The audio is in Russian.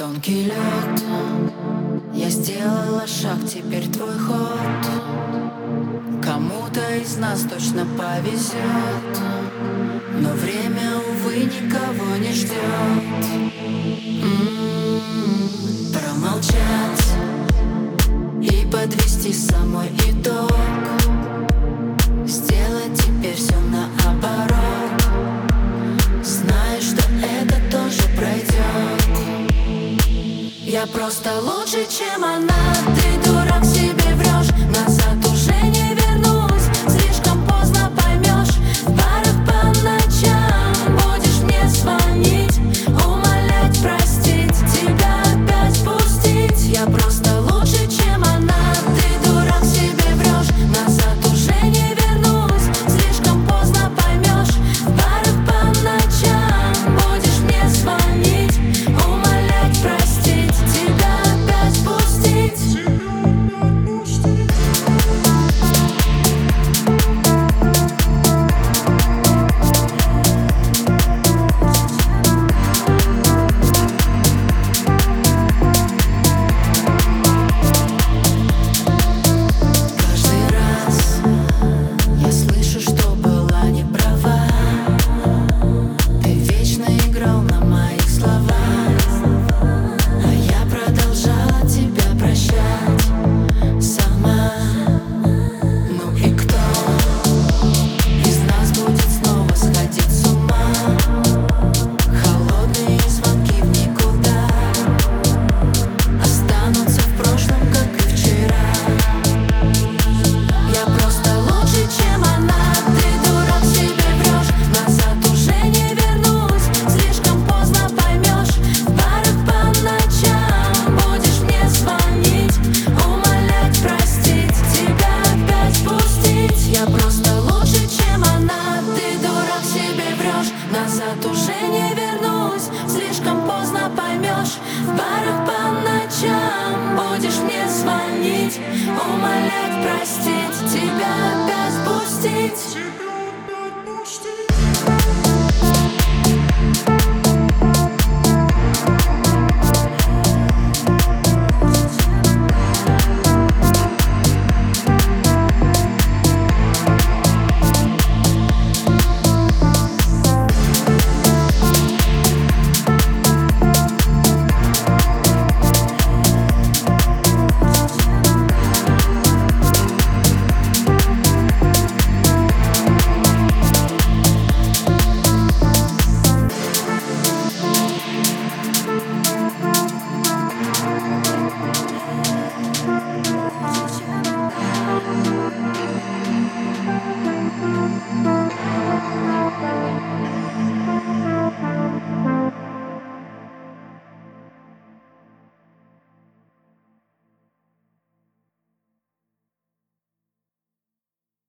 Тонкий лед, я сделала шаг, теперь твой ход. Кому-то из нас точно повезет, но время, увы, никого не ждет. М-м-м. Промолчать и подвести самой итог. просто лучше, чем она. Ты дурак себе врешь, назад простить, тебя опять пустить.